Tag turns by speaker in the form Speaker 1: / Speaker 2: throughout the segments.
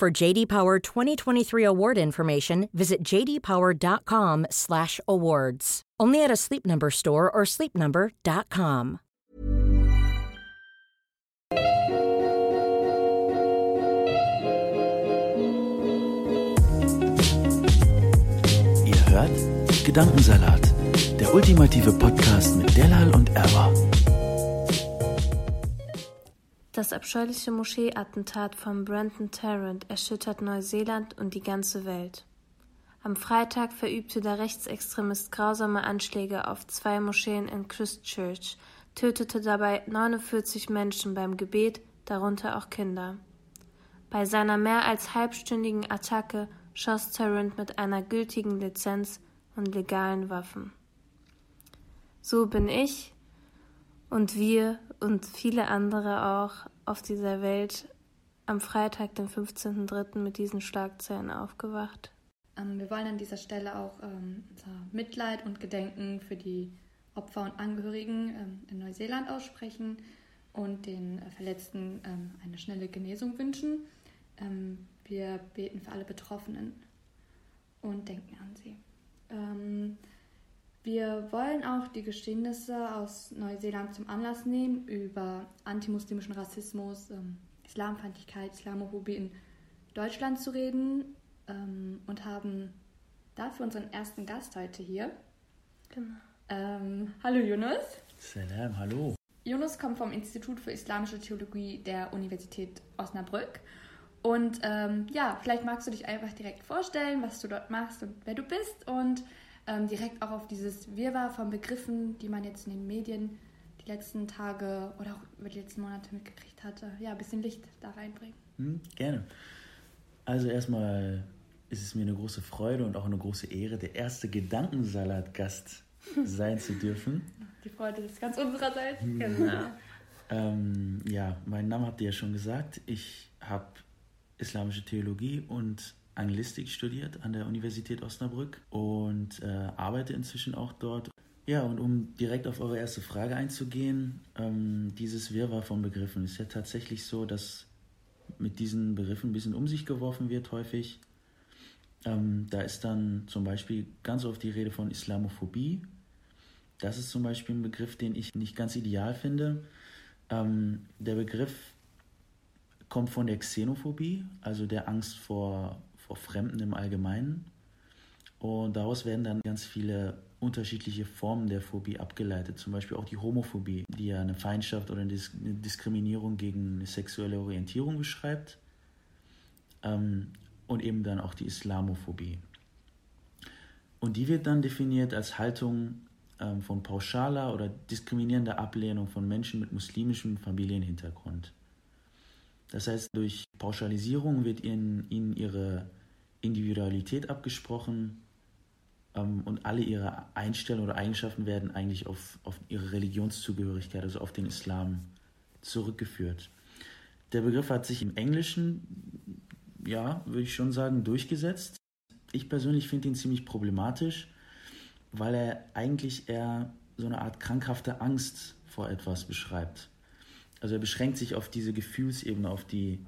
Speaker 1: For JD Power 2023 award information, visit jdpower.com/awards. Only at a Sleep Number store or sleepnumber.com.
Speaker 2: Ihr hört Gedankensalat, der ultimative Podcast mit Delal und Erwa.
Speaker 3: Das abscheuliche Moschee-Attentat von Brenton Tarrant erschüttert Neuseeland und die ganze Welt. Am Freitag verübte der Rechtsextremist grausame Anschläge auf zwei Moscheen in Christchurch, tötete dabei 49 Menschen beim Gebet, darunter auch Kinder. Bei seiner mehr als halbstündigen Attacke schoss Tarrant mit einer gültigen Lizenz und legalen Waffen. So bin ich und wir und viele andere auch auf dieser Welt am Freitag, den 15.03. mit diesen Schlagzeilen aufgewacht.
Speaker 4: Ähm, wir wollen an dieser Stelle auch ähm, unser Mitleid und Gedenken für die Opfer und Angehörigen ähm, in Neuseeland aussprechen und den äh, Verletzten ähm, eine schnelle Genesung wünschen. Ähm, wir beten für alle Betroffenen und denken an sie. Wir wollen auch die Geschehnisse aus Neuseeland zum Anlass nehmen, über antimuslimischen Rassismus, ähm, Islamfeindlichkeit, Islamophobie in Deutschland zu reden ähm, und haben dafür unseren ersten Gast heute hier.
Speaker 3: Genau.
Speaker 4: Ähm, hallo Yunus.
Speaker 2: Salam, hallo.
Speaker 4: Yunus kommt vom Institut für Islamische Theologie der Universität Osnabrück. Und ähm, ja, vielleicht magst du dich einfach direkt vorstellen, was du dort machst und wer du bist und ähm, direkt auch auf dieses Wirrwarr von Begriffen, die man jetzt in den Medien die letzten Tage oder auch über die letzten Monate mitgekriegt hatte, ja, ein bisschen Licht da reinbringen.
Speaker 2: Hm, gerne. Also erstmal ist es mir eine große Freude und auch eine große Ehre, der erste Gedankensalat-Gast sein zu dürfen.
Speaker 4: Die Freude ist ganz unsererseits.
Speaker 3: Genau.
Speaker 2: Ähm, ja, meinen Namen habt ihr ja schon gesagt. Ich habe islamische Theologie und Anglistik studiert an der Universität Osnabrück und äh, arbeite inzwischen auch dort. Ja, und um direkt auf eure erste Frage einzugehen, ähm, dieses Wirrwarr von Begriffen ist ja tatsächlich so, dass mit diesen Begriffen ein bisschen um sich geworfen wird häufig. Ähm, da ist dann zum Beispiel ganz oft die Rede von Islamophobie. Das ist zum Beispiel ein Begriff, den ich nicht ganz ideal finde. Ähm, der Begriff kommt von der Xenophobie, also der Angst vor, vor Fremden im Allgemeinen. Und daraus werden dann ganz viele unterschiedliche Formen der Phobie abgeleitet. Zum Beispiel auch die Homophobie, die ja eine Feindschaft oder eine Diskriminierung gegen eine sexuelle Orientierung beschreibt. Ähm, und eben dann auch die Islamophobie. Und die wird dann definiert als Haltung ähm, von pauschaler oder diskriminierender Ablehnung von Menschen mit muslimischem Familienhintergrund. Das heißt, durch Pauschalisierung wird ihnen, ihnen ihre Individualität abgesprochen ähm, und alle ihre Einstellungen oder Eigenschaften werden eigentlich auf, auf ihre Religionszugehörigkeit, also auf den Islam, zurückgeführt. Der Begriff hat sich im Englischen ja, würde ich schon sagen, durchgesetzt. Ich persönlich finde ihn ziemlich problematisch, weil er eigentlich eher so eine Art krankhafte Angst vor etwas beschreibt. Also er beschränkt sich auf diese Gefühlsebene, auf die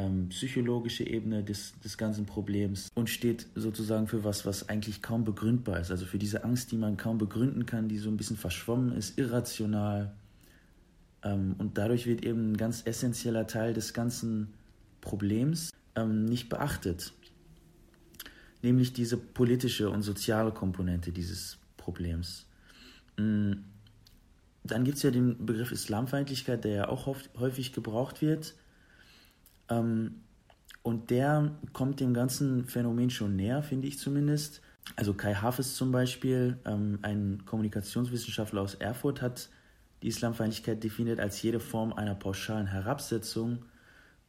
Speaker 2: ähm, psychologische Ebene des, des ganzen Problems und steht sozusagen für was, was eigentlich kaum begründbar ist. Also für diese Angst, die man kaum begründen kann, die so ein bisschen verschwommen ist, irrational. Ähm, und dadurch wird eben ein ganz essentieller Teil des ganzen Problems ähm, nicht beachtet, nämlich diese politische und soziale Komponente dieses Problems. Mm, dann gibt es ja den Begriff Islamfeindlichkeit, der ja auch häufig gebraucht wird. Ähm, und der kommt dem ganzen Phänomen schon näher, finde ich zumindest. Also Kai Hafes zum Beispiel, ähm, ein Kommunikationswissenschaftler aus Erfurt, hat die Islamfeindlichkeit definiert als jede Form einer pauschalen Herabsetzung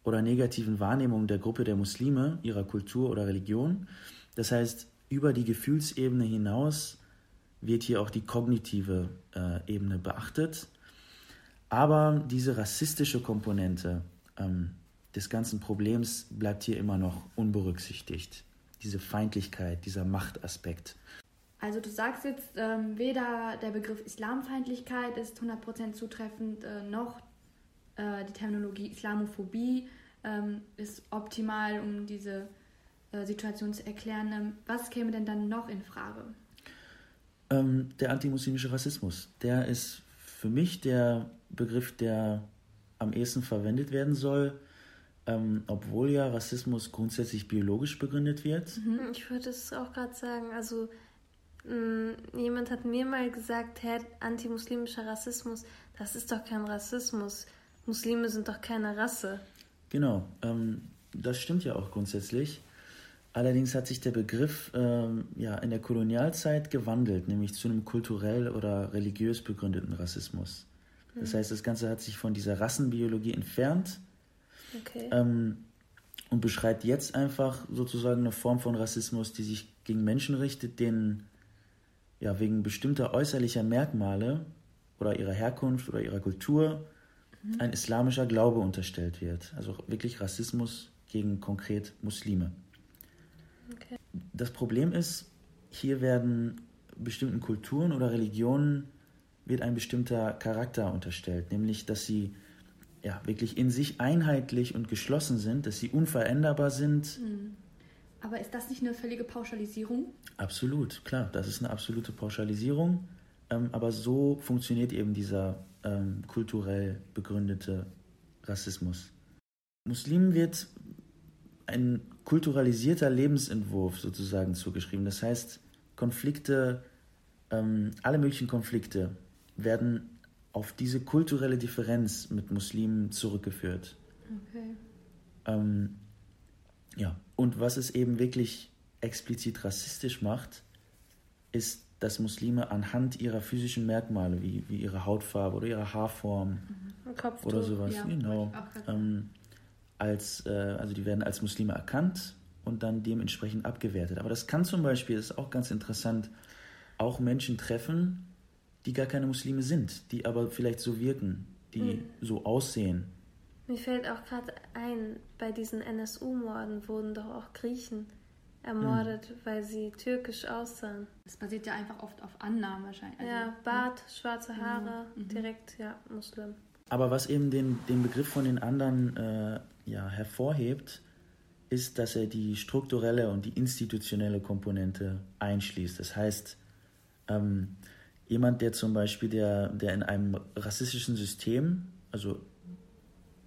Speaker 2: oder negativen Wahrnehmung der Gruppe der Muslime, ihrer Kultur oder Religion. Das heißt, über die Gefühlsebene hinaus wird hier auch die kognitive äh, Ebene beachtet. Aber diese rassistische Komponente ähm, des ganzen Problems bleibt hier immer noch unberücksichtigt. Diese Feindlichkeit, dieser Machtaspekt.
Speaker 4: Also du sagst jetzt, ähm, weder der Begriff Islamfeindlichkeit ist 100% zutreffend, äh, noch äh, die Terminologie Islamophobie ähm, ist optimal, um diese äh, Situation zu erklären. Ähm, was käme denn dann noch in Frage?
Speaker 2: Ähm, der antimuslimische Rassismus. Der ist für mich der Begriff, der am ehesten verwendet werden soll, ähm, obwohl ja Rassismus grundsätzlich biologisch begründet wird.
Speaker 3: Mhm, ich würde es auch gerade sagen. Also mh, jemand hat mir mal gesagt, Herr, antimuslimischer Rassismus, das ist doch kein Rassismus. Muslime sind doch keine Rasse.
Speaker 2: Genau, ähm, das stimmt ja auch grundsätzlich. Allerdings hat sich der Begriff ähm, ja, in der Kolonialzeit gewandelt, nämlich zu einem kulturell oder religiös begründeten Rassismus. Das mhm. heißt, das Ganze hat sich von dieser Rassenbiologie entfernt okay. ähm, und beschreibt jetzt einfach sozusagen eine Form von Rassismus, die sich gegen Menschen richtet, denen ja, wegen bestimmter äußerlicher Merkmale oder ihrer Herkunft oder ihrer Kultur mhm. ein islamischer Glaube unterstellt wird. Also wirklich Rassismus gegen konkret Muslime. Okay. Das Problem ist, hier werden bestimmten Kulturen oder Religionen wird ein bestimmter Charakter unterstellt, nämlich dass sie ja, wirklich in sich einheitlich und geschlossen sind, dass sie unveränderbar sind. Mhm.
Speaker 4: Aber ist das nicht eine völlige Pauschalisierung?
Speaker 2: Absolut, klar, das ist eine absolute Pauschalisierung. Ähm, aber so funktioniert eben dieser ähm, kulturell begründete Rassismus. Muslimen wird ein kulturalisierter Lebensentwurf sozusagen zugeschrieben. Das heißt, Konflikte, ähm, alle möglichen Konflikte werden auf diese kulturelle Differenz mit Muslimen zurückgeführt. Okay. Ähm, ja, und was es eben wirklich explizit rassistisch macht, ist dass Muslime anhand ihrer physischen Merkmale, wie, wie ihre Hautfarbe oder ihre Haarform mhm. oder sowas, ja, genau, ähm, als, äh, also die werden als Muslime erkannt und dann dementsprechend abgewertet. Aber das kann zum Beispiel, das ist auch ganz interessant, auch Menschen treffen, die gar keine Muslime sind, die aber vielleicht so wirken, die mhm. so aussehen.
Speaker 3: Mir fällt auch gerade ein, bei diesen NSU-Morden wurden doch auch Griechen ermordet, mhm. weil sie türkisch aussahen.
Speaker 4: Das basiert ja einfach oft auf Annahmen wahrscheinlich.
Speaker 3: Also, ja, Bart, schwarze Haare, mhm. direkt, ja, Muslim.
Speaker 2: Aber was eben den, den Begriff von den anderen äh, ja, hervorhebt, ist, dass er die strukturelle und die institutionelle Komponente einschließt. Das heißt, ähm, jemand, der zum Beispiel, der, der in einem rassistischen System, also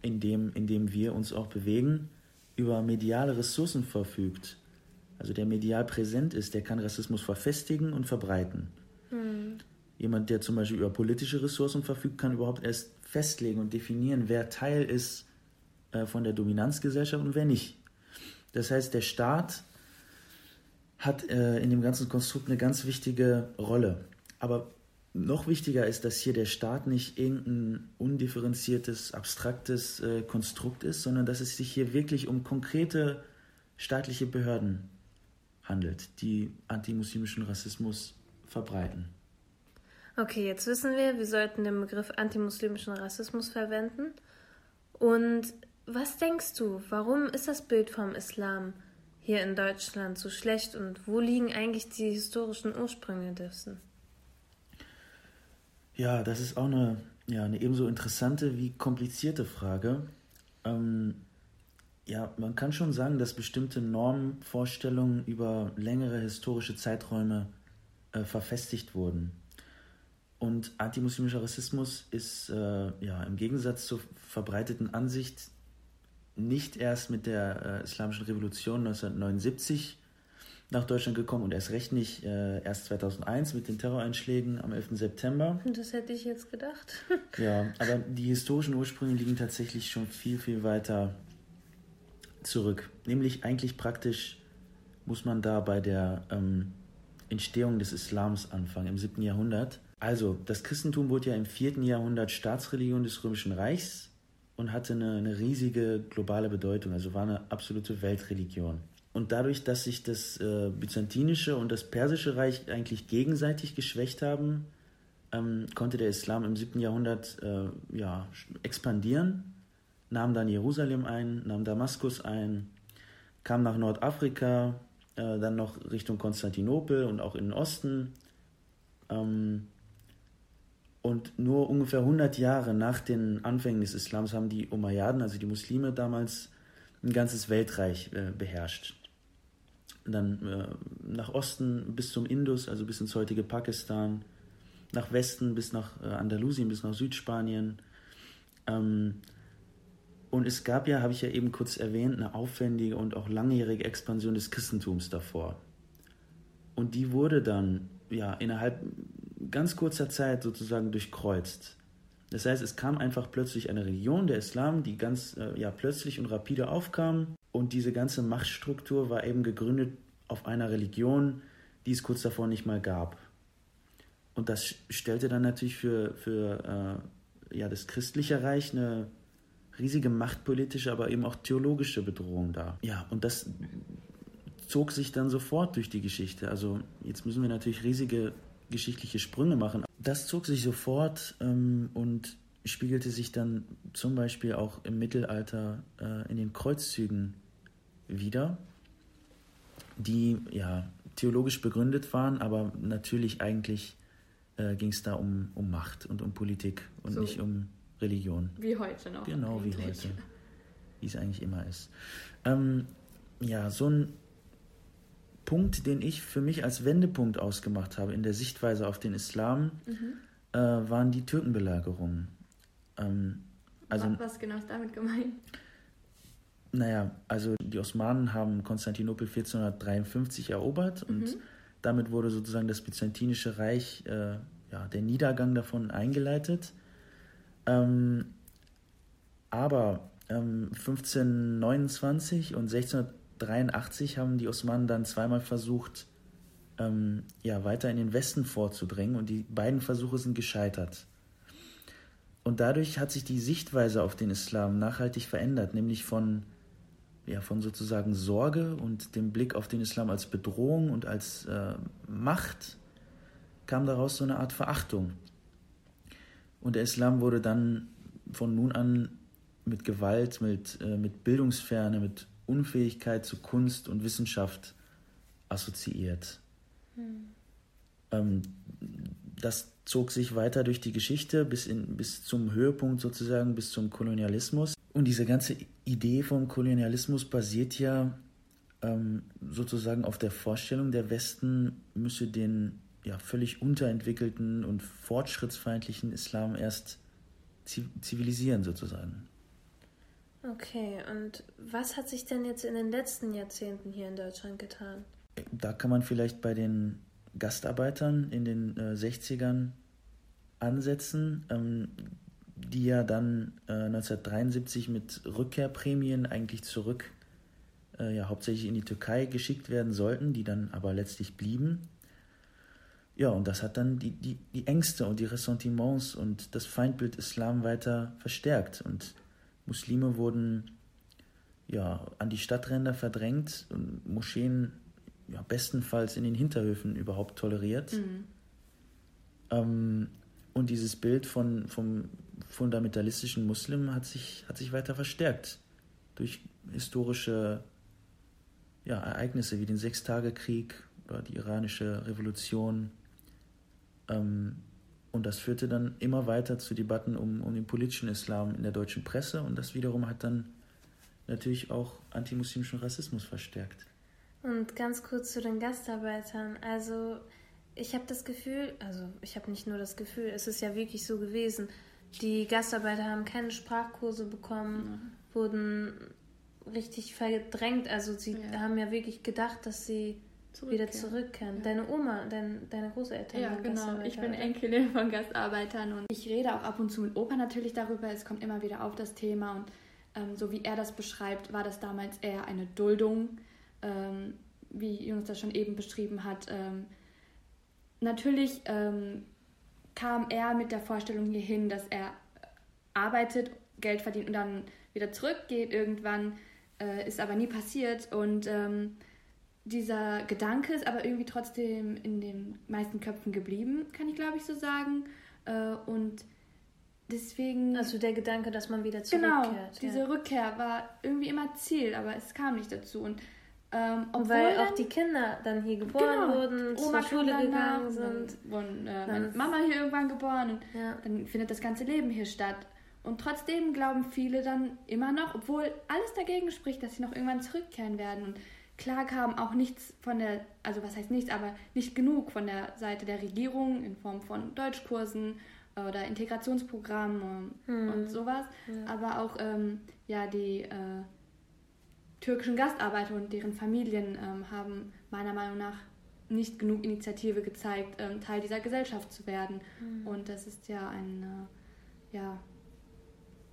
Speaker 2: in dem, in dem wir uns auch bewegen, über mediale Ressourcen verfügt, also der medial präsent ist, der kann Rassismus verfestigen und verbreiten. Mhm. Jemand, der zum Beispiel über politische Ressourcen verfügt, kann überhaupt erst festlegen und definieren, wer Teil ist äh, von der Dominanzgesellschaft und wer nicht. Das heißt, der Staat hat äh, in dem ganzen Konstrukt eine ganz wichtige Rolle. Aber noch wichtiger ist, dass hier der Staat nicht irgendein undifferenziertes, abstraktes äh, Konstrukt ist, sondern dass es sich hier wirklich um konkrete staatliche Behörden handelt, die antimuslimischen Rassismus verbreiten.
Speaker 3: Okay, jetzt wissen wir, wir sollten den Begriff antimuslimischen Rassismus verwenden. Und was denkst du, warum ist das Bild vom Islam hier in Deutschland so schlecht und wo liegen eigentlich die historischen Ursprünge dessen?
Speaker 2: Ja, das ist auch eine, ja, eine ebenso interessante wie komplizierte Frage. Ähm, ja, man kann schon sagen, dass bestimmte Normvorstellungen über längere historische Zeiträume äh, verfestigt wurden. Und antimuslimischer Rassismus ist äh, ja, im Gegensatz zur verbreiteten Ansicht nicht erst mit der äh, Islamischen Revolution 1979 nach Deutschland gekommen und erst recht nicht äh, erst 2001 mit den Terroreinschlägen am 11. September.
Speaker 3: Das hätte ich jetzt gedacht.
Speaker 2: ja, aber die historischen Ursprünge liegen tatsächlich schon viel, viel weiter zurück. Nämlich eigentlich praktisch muss man da bei der ähm, Entstehung des Islams anfangen, im 7. Jahrhundert. Also, das Christentum wurde ja im 4. Jahrhundert Staatsreligion des Römischen Reichs und hatte eine, eine riesige globale Bedeutung, also war eine absolute Weltreligion. Und dadurch, dass sich das äh, Byzantinische und das Persische Reich eigentlich gegenseitig geschwächt haben, ähm, konnte der Islam im 7. Jahrhundert äh, ja, expandieren, nahm dann Jerusalem ein, nahm Damaskus ein, kam nach Nordafrika, äh, dann noch Richtung Konstantinopel und auch in den Osten. Ähm, und nur ungefähr 100 Jahre nach den Anfängen des Islams haben die Umayyaden, also die Muslime, damals ein ganzes Weltreich äh, beherrscht. Dann äh, nach Osten bis zum Indus, also bis ins heutige Pakistan, nach Westen bis nach äh, Andalusien, bis nach Südspanien. Ähm, und es gab ja, habe ich ja eben kurz erwähnt, eine aufwendige und auch langjährige Expansion des Christentums davor. Und die wurde dann ja innerhalb ganz kurzer Zeit sozusagen durchkreuzt. Das heißt, es kam einfach plötzlich eine Religion, der Islam, die ganz äh, ja, plötzlich und rapide aufkam. Und diese ganze Machtstruktur war eben gegründet auf einer Religion, die es kurz davor nicht mal gab. Und das stellte dann natürlich für, für äh, ja, das christliche Reich eine riesige machtpolitische, aber eben auch theologische Bedrohung dar. Ja, und das zog sich dann sofort durch die Geschichte. Also jetzt müssen wir natürlich riesige geschichtliche Sprünge machen. Das zog sich sofort ähm, und spiegelte sich dann zum Beispiel auch im Mittelalter äh, in den Kreuzzügen wieder, die ja theologisch begründet waren, aber natürlich eigentlich äh, ging es da um, um Macht und um Politik und so nicht um Religion.
Speaker 4: Wie heute noch.
Speaker 2: Genau, eigentlich. wie heute. Wie es eigentlich immer ist. Ähm, ja, so ein Punkt, den ich für mich als Wendepunkt ausgemacht habe in der Sichtweise auf den Islam, mhm. äh, waren die Türkenbelagerungen. Ähm,
Speaker 4: also, Was genau ist damit gemeint?
Speaker 2: Naja, also die Osmanen haben Konstantinopel 1453 erobert mhm. und damit wurde sozusagen das Byzantinische Reich, äh, ja, der Niedergang davon eingeleitet. Ähm, aber ähm, 1529 und 1600 1983 haben die Osmanen dann zweimal versucht, ähm, ja, weiter in den Westen vorzudringen und die beiden Versuche sind gescheitert. Und dadurch hat sich die Sichtweise auf den Islam nachhaltig verändert, nämlich von, ja, von sozusagen Sorge und dem Blick auf den Islam als Bedrohung und als äh, Macht kam daraus so eine Art Verachtung. Und der Islam wurde dann von nun an mit Gewalt, mit, äh, mit Bildungsferne, mit Unfähigkeit zu Kunst und Wissenschaft assoziiert. Hm. Ähm, das zog sich weiter durch die Geschichte bis, in, bis zum Höhepunkt sozusagen, bis zum Kolonialismus. Und diese ganze Idee vom Kolonialismus basiert ja ähm, sozusagen auf der Vorstellung, der Westen müsse den ja, völlig unterentwickelten und fortschrittsfeindlichen Islam erst zivilisieren sozusagen.
Speaker 3: Okay, und was hat sich denn jetzt in den letzten Jahrzehnten hier in Deutschland getan?
Speaker 2: Da kann man vielleicht bei den Gastarbeitern in den äh, 60ern ansetzen, ähm, die ja dann äh, 1973 mit Rückkehrprämien eigentlich zurück, äh, ja hauptsächlich in die Türkei geschickt werden sollten, die dann aber letztlich blieben. Ja, und das hat dann die, die, die Ängste und die Ressentiments und das Feindbild Islam weiter verstärkt. Und Muslime wurden ja, an die Stadtränder verdrängt und Moscheen ja, bestenfalls in den Hinterhöfen überhaupt toleriert. Mhm. Ähm, und dieses Bild von, vom fundamentalistischen Muslim hat sich, hat sich weiter verstärkt durch historische ja, Ereignisse wie den Sechstagekrieg oder die iranische Revolution. Ähm, und das führte dann immer weiter zu Debatten um, um den politischen Islam in der deutschen Presse und das wiederum hat dann natürlich auch antimuslimischen Rassismus verstärkt.
Speaker 3: Und ganz kurz zu den Gastarbeitern. Also ich habe das Gefühl, also ich habe nicht nur das Gefühl, es ist ja wirklich so gewesen, die Gastarbeiter haben keine Sprachkurse bekommen, mhm. wurden richtig verdrängt. Also sie ja. haben ja wirklich gedacht, dass sie wieder zurückkehren. Ja. Deine Oma, dein, deine Großeltern.
Speaker 4: Ja, genau. Ich bin Enkelin von Gastarbeitern und ich rede auch ab und zu mit Opa natürlich darüber. Es kommt immer wieder auf das Thema und ähm, so wie er das beschreibt, war das damals eher eine Duldung, ähm, wie Jonas das schon eben beschrieben hat. Ähm, natürlich ähm, kam er mit der Vorstellung hierhin, dass er arbeitet Geld verdient und dann wieder zurückgeht irgendwann, äh, ist aber nie passiert. Und ähm, dieser Gedanke ist aber irgendwie trotzdem in den meisten Köpfen geblieben, kann ich glaube ich so sagen. Äh, und deswegen.
Speaker 3: Also der Gedanke, dass man wieder
Speaker 4: genau, zurückkehrt. Genau, diese ja. Rückkehr war irgendwie immer Ziel, aber es kam nicht dazu. Und ähm,
Speaker 3: weil auch die Kinder dann hier geboren genau, wurden, Oma zur Schule gegangen sind.
Speaker 4: Und, äh, meine Mama hier irgendwann geboren und ja. dann findet das ganze Leben hier statt. Und trotzdem glauben viele dann immer noch, obwohl alles dagegen spricht, dass sie noch irgendwann zurückkehren werden. Und klar kam auch nichts von der, also was heißt nichts, aber nicht genug von der Seite der Regierung in Form von Deutschkursen oder Integrationsprogrammen hm. und sowas. Ja. Aber auch ähm, ja die äh, türkischen Gastarbeiter und deren Familien ähm, haben meiner Meinung nach nicht genug Initiative gezeigt, ähm, Teil dieser Gesellschaft zu werden. Mhm. Und das ist ja ein äh, ja,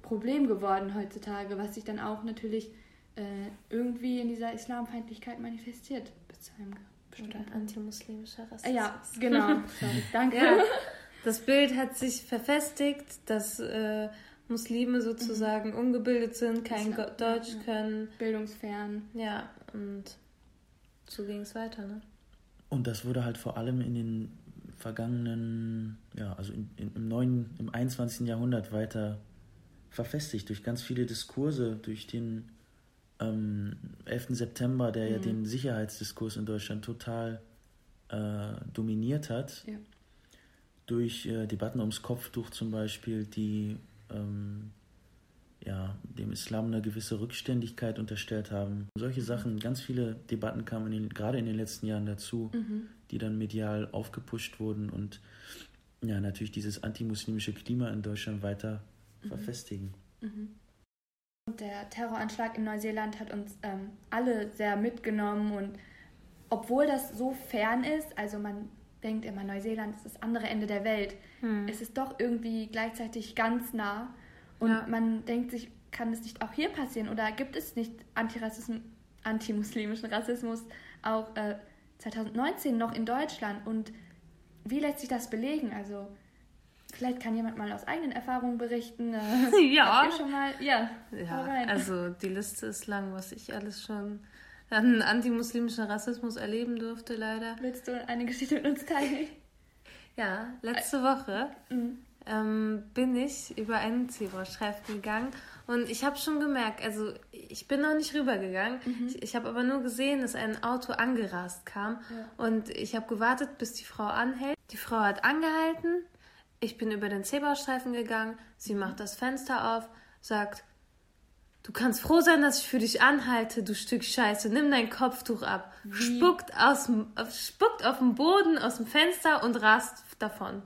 Speaker 4: Problem geworden heutzutage, was sich dann auch natürlich äh, irgendwie in dieser Islamfeindlichkeit manifestiert. Bis zu einem
Speaker 3: bestimmten antimuslimischer Rassismus.
Speaker 4: Ja, genau. Sorry, danke.
Speaker 3: Ja. Das Bild hat sich verfestigt, dass äh, Muslime sozusagen mhm. ungebildet sind, kein ja, Deutsch ja. können.
Speaker 4: Bildungsfern.
Speaker 3: Ja, und so ging es weiter, ne?
Speaker 2: Und das wurde halt vor allem in den vergangenen, ja, also in, in, im neuen, im 21. Jahrhundert weiter verfestigt durch ganz viele Diskurse, durch den ähm, 11. September, der mhm. ja den Sicherheitsdiskurs in Deutschland total äh, dominiert hat. Ja. Durch äh, Debatten ums Kopftuch zum Beispiel, die ähm, ja, dem Islam eine gewisse Rückständigkeit unterstellt haben. Solche Sachen, ganz viele Debatten kamen in den, gerade in den letzten Jahren dazu, mhm. die dann medial aufgepusht wurden und ja, natürlich dieses antimuslimische Klima in Deutschland weiter mhm. verfestigen. Mhm.
Speaker 4: Der Terroranschlag in Neuseeland hat uns ähm, alle sehr mitgenommen und obwohl das so fern ist, also man denkt immer, Neuseeland ist das andere Ende der Welt. Hm. Es ist doch irgendwie gleichzeitig ganz nah. Und ja. man denkt sich, kann es nicht auch hier passieren? Oder gibt es nicht antimuslimischen Rassismus auch äh, 2019 noch in Deutschland? Und wie lässt sich das belegen? Also vielleicht kann jemand mal aus eigenen Erfahrungen berichten. Äh,
Speaker 3: ja.
Speaker 4: schon mal? Ja.
Speaker 3: ja also die Liste ist lang, was ich alles schon an antimuslimischen Rassismus erleben durfte, leider.
Speaker 4: Willst du eine Geschichte mit uns teilen?
Speaker 3: Ja, letzte Woche mhm. ähm, bin ich über einen Zebrastreifen gegangen und ich habe schon gemerkt, also ich bin noch nicht rübergegangen, mhm. ich, ich habe aber nur gesehen, dass ein Auto angerast kam ja. und ich habe gewartet, bis die Frau anhält. Die Frau hat angehalten, ich bin über den Zebrastreifen gegangen, sie macht das Fenster auf, sagt, Du kannst froh sein, dass ich für dich anhalte, du Stück Scheiße. Nimm dein Kopftuch ab. Wie? Spuckt, aus, spuckt auf den Boden aus dem Fenster und rast davon.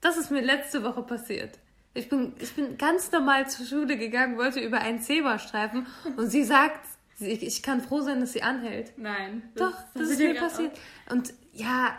Speaker 3: Das ist mir letzte Woche passiert. Ich bin, ich bin ganz normal zur Schule gegangen, wollte über einen Zebrastreifen und sie sagt, ich, ich kann froh sein, dass sie anhält.
Speaker 4: Nein.
Speaker 3: Doch, das, das ist mir passiert. Und ja,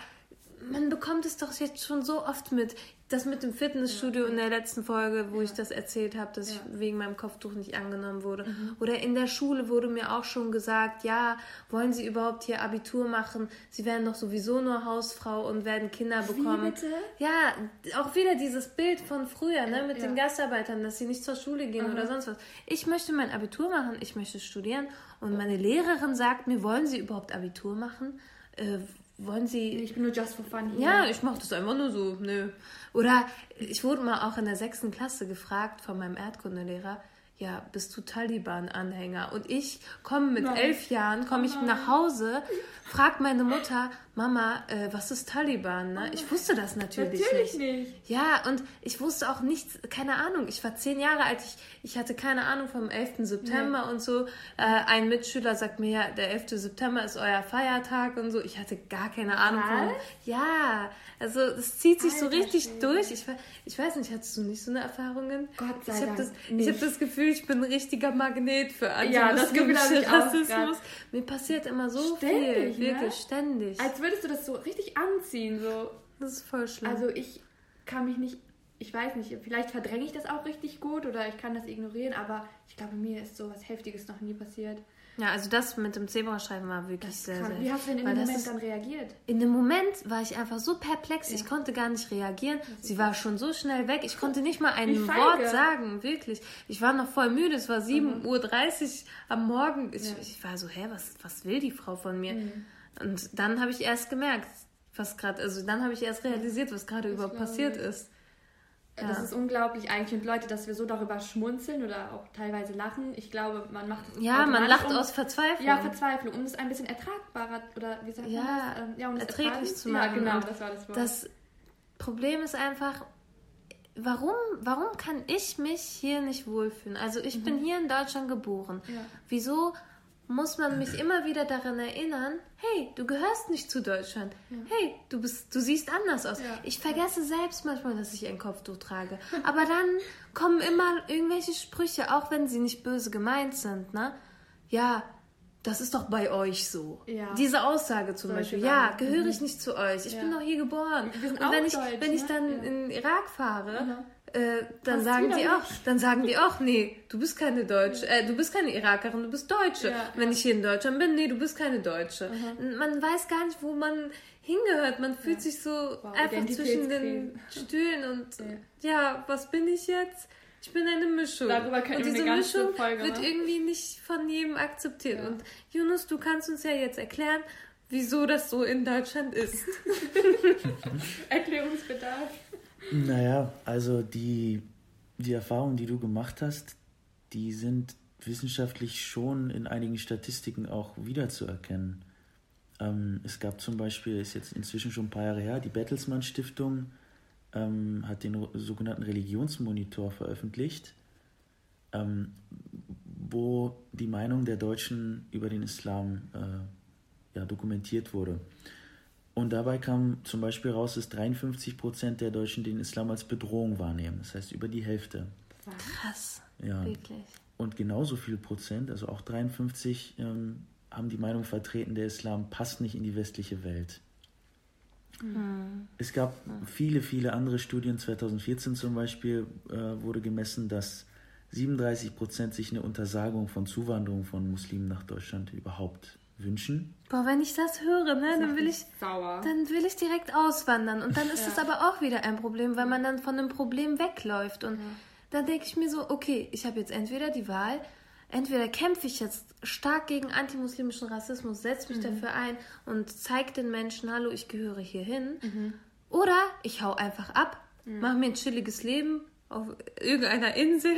Speaker 3: man bekommt es doch jetzt schon so oft mit. Das mit dem Fitnessstudio ja. in der letzten Folge, wo ja. ich das erzählt habe, dass ja. ich wegen meinem Kopftuch nicht angenommen wurde. Mhm. Oder in der Schule wurde mir auch schon gesagt, ja, wollen Sie überhaupt hier Abitur machen? Sie werden doch sowieso nur Hausfrau und werden Kinder bekommen.
Speaker 4: Wie bitte?
Speaker 3: Ja, auch wieder dieses Bild von früher, ne, mit den Gastarbeitern, dass sie nicht zur Schule gehen mhm. oder sonst was. Ich möchte mein Abitur machen, ich möchte studieren und meine Lehrerin sagt mir, wollen Sie überhaupt Abitur machen? Äh, wollen Sie.
Speaker 4: Ich bin nur just for fun hier.
Speaker 3: Ja, ich mache das einfach nur so. Nö. Oder ich wurde mal auch in der sechsten Klasse gefragt von meinem Erdkundelehrer, ja, bist du Taliban-Anhänger? Und ich komme mit Nein. elf Jahren, komme ich nach Hause, frag meine Mutter, Mama, äh, was ist Taliban? Ne? Ich wusste das natürlich,
Speaker 4: natürlich nicht. nicht.
Speaker 3: Ja, und ich wusste auch nichts, keine Ahnung. Ich war zehn Jahre alt, ich, ich hatte keine Ahnung vom 11. September nee. und so. Äh, ein Mitschüler sagt mir, ja, der 11. September ist euer Feiertag und so. Ich hatte gar keine Ahnung von. Ja, also es zieht sich Alter, so richtig Schwede. durch. Ich, ich weiß nicht, hattest du nicht so eine Erfahrungen?
Speaker 4: Gott sei
Speaker 3: ich
Speaker 4: Dank.
Speaker 3: Das, ich habe das Gefühl, ich bin ein richtiger Magnet für antimuslimische ja, Rassismus. Mir passiert immer so ständig, viel, wirklich ne? ständig.
Speaker 4: Als würdest du das so richtig anziehen. So.
Speaker 3: Das ist voll schlimm.
Speaker 4: Also ich kann mich nicht, ich weiß nicht, vielleicht verdränge ich das auch richtig gut oder ich kann das ignorieren, aber ich glaube, mir ist so was Heftiges noch nie passiert.
Speaker 3: Ja, also das mit dem Zebrastreifen war wirklich
Speaker 4: Das
Speaker 3: sehr,
Speaker 4: kam-
Speaker 3: sehr.
Speaker 4: Wie hast du denn in dem Moment
Speaker 3: ist-
Speaker 4: dann reagiert?
Speaker 3: In dem Moment war ich einfach so perplex, ich
Speaker 4: Ja.
Speaker 3: konnte gar nicht reagieren. Sie war schon so schnell weg, ich konnte nicht mal ein. Wort sagen, wirklich. Ich war noch voll müde, es war 7.30 Uhr am Morgen. Ich,
Speaker 4: Ja.
Speaker 3: ich war so, hä, was, was will die Frau von mir?
Speaker 4: Mhm.
Speaker 3: Und dann habe ich erst gemerkt, was gerade, also dann habe ich erst realisiert, was gerade überhaupt passiert
Speaker 4: ich.
Speaker 3: ist.
Speaker 4: Das
Speaker 3: Ja.
Speaker 4: ist unglaublich eigentlich und Leute, dass wir so darüber schmunzeln oder auch teilweise lachen. Ich glaube, man macht es
Speaker 3: Ja, man lacht
Speaker 4: um-
Speaker 3: aus Verzweiflung.
Speaker 4: Ja, Verzweiflung, um es ein bisschen ertragbarer oder wie sagt
Speaker 3: Ja,
Speaker 4: man das? Ähm, ja, um es
Speaker 3: erträglich zu machen.
Speaker 4: Ja, genau, das war das Wort.
Speaker 3: Das Problem ist einfach, warum, warum kann ich mich hier nicht wohlfühlen? Also ich bin hier in Deutschland geboren.
Speaker 4: Mhm. Ja.
Speaker 3: Wieso muss man mich immer wieder daran erinnern, hey, du gehörst nicht zu Deutschland. Hey, du bist, du siehst anders aus.
Speaker 4: Ja.
Speaker 3: Ich vergesse selbst manchmal, dass ich ein Kopftuch trage. Aber dann kommen immer irgendwelche Sprüche, auch wenn sie nicht böse gemeint sind, ne? Ja, das ist doch bei euch so.
Speaker 4: Ja.
Speaker 3: Diese Aussage zum
Speaker 4: Solche
Speaker 3: Beispiel. Ja, gehöre ich nicht zu euch. Ich
Speaker 4: Ja.
Speaker 3: bin doch hier geboren. Und wenn ich,
Speaker 4: deutsch,
Speaker 3: wenn ich
Speaker 4: ne?
Speaker 3: dann
Speaker 4: Ja.
Speaker 3: in den Irak fahre,
Speaker 4: Mhm.
Speaker 3: Äh, dann sagen die auch,
Speaker 4: nicht.
Speaker 3: dann sagen die auch, nee, du bist keine Deutsche, äh, du bist keine Irakerin, du bist Deutsche.
Speaker 4: Ja,
Speaker 3: wenn
Speaker 4: ja.
Speaker 3: ich hier in Deutschland bin, nee, du bist keine Deutsche. Man weiß gar nicht, wo man hingehört. Man fühlt sich so einfach zwischen den. Stühlen und ja. was bin ich jetzt? Ich bin eine Mischung.
Speaker 4: Darüber
Speaker 3: und
Speaker 4: wir
Speaker 3: diese
Speaker 4: eine
Speaker 3: Mischung
Speaker 4: Folge
Speaker 3: wird
Speaker 4: machen.
Speaker 3: irgendwie nicht von jedem akzeptiert.
Speaker 4: Ja.
Speaker 3: Und Yunus, du kannst uns ja jetzt erklären, wieso das so in Deutschland ist.
Speaker 4: Erklärungsbedarf.
Speaker 2: Naja, also die, die Erfahrungen, die du gemacht hast, die sind wissenschaftlich schon in einigen Statistiken auch wiederzuerkennen. Ähm, es gab zum Beispiel, ist jetzt inzwischen schon ein paar Jahre her, die Bertelsmann Stiftung ähm, hat den sogenannten Religionsmonitor veröffentlicht, ähm, wo die Meinung der Deutschen über den Islam äh, ja, dokumentiert wurde. Und dabei kam zum Beispiel raus, dass 53 Prozent der Deutschen den Islam als Bedrohung wahrnehmen. Das heißt über die Hälfte.
Speaker 3: Krass.
Speaker 2: Ja.
Speaker 3: Wirklich.
Speaker 2: Und genauso viel Prozent, also auch 53, ähm, haben die Meinung vertreten, der Islam passt nicht in die westliche Welt. Es gab viele, viele andere Studien. 2014 zum Beispiel äh, wurde gemessen, dass 37 Prozent sich eine Untersagung von Zuwanderung von Muslimen nach Deutschland überhaupt wünschen.
Speaker 3: Boah, wenn ich das höre, ne, dann will ich,
Speaker 4: Sauer.
Speaker 3: dann will ich direkt auswandern. Und dann ist es aber auch wieder ein Problem, weil man dann von dem Problem wegläuft. Und dann denke ich mir so, okay, ich habe jetzt entweder die Wahl, entweder kämpfe ich jetzt stark gegen antimuslimischen Rassismus, setze mich dafür ein und zeige den Menschen, hallo, ich gehöre hierhin. Oder ich hau einfach ab, mache mir ein chilliges Leben auf irgendeiner Insel.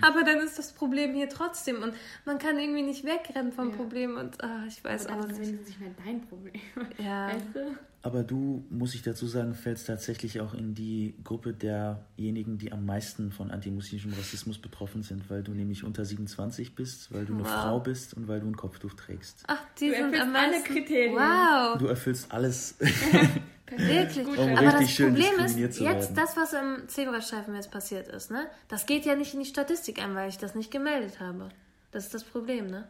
Speaker 3: Aber dann ist das Problem hier trotzdem. Und man kann irgendwie nicht wegrennen vom
Speaker 4: Ja.
Speaker 3: Problem. Und ah, ich weiß
Speaker 4: Aber
Speaker 3: auch
Speaker 4: dann ist es
Speaker 3: nicht.
Speaker 4: wenigstens nicht mehr dein Problem.
Speaker 3: Ja.
Speaker 4: Weißt du?
Speaker 2: Aber du, muss ich dazu sagen, fällst tatsächlich auch in die Gruppe derjenigen, die am meisten von antimuslimischem Rassismus betroffen sind, weil du nämlich unter 27 bist, weil du eine
Speaker 3: Wow.
Speaker 2: Frau bist und weil du ein Kopftuch trägst.
Speaker 3: Ach, die
Speaker 4: Du
Speaker 3: sind
Speaker 4: erfüllst
Speaker 3: am
Speaker 4: alle
Speaker 3: meisten.
Speaker 4: Kriterien.
Speaker 3: Wow.
Speaker 2: Du erfüllst alles.
Speaker 3: Wirklich.
Speaker 2: Um
Speaker 3: Aber das Problem ist, jetzt
Speaker 2: werden.
Speaker 3: das, was im Zebrastreifen jetzt passiert ist, ne? Das geht ja nicht in die Statistik ein, weil ich das nicht gemeldet habe. Das ist das Problem, ne?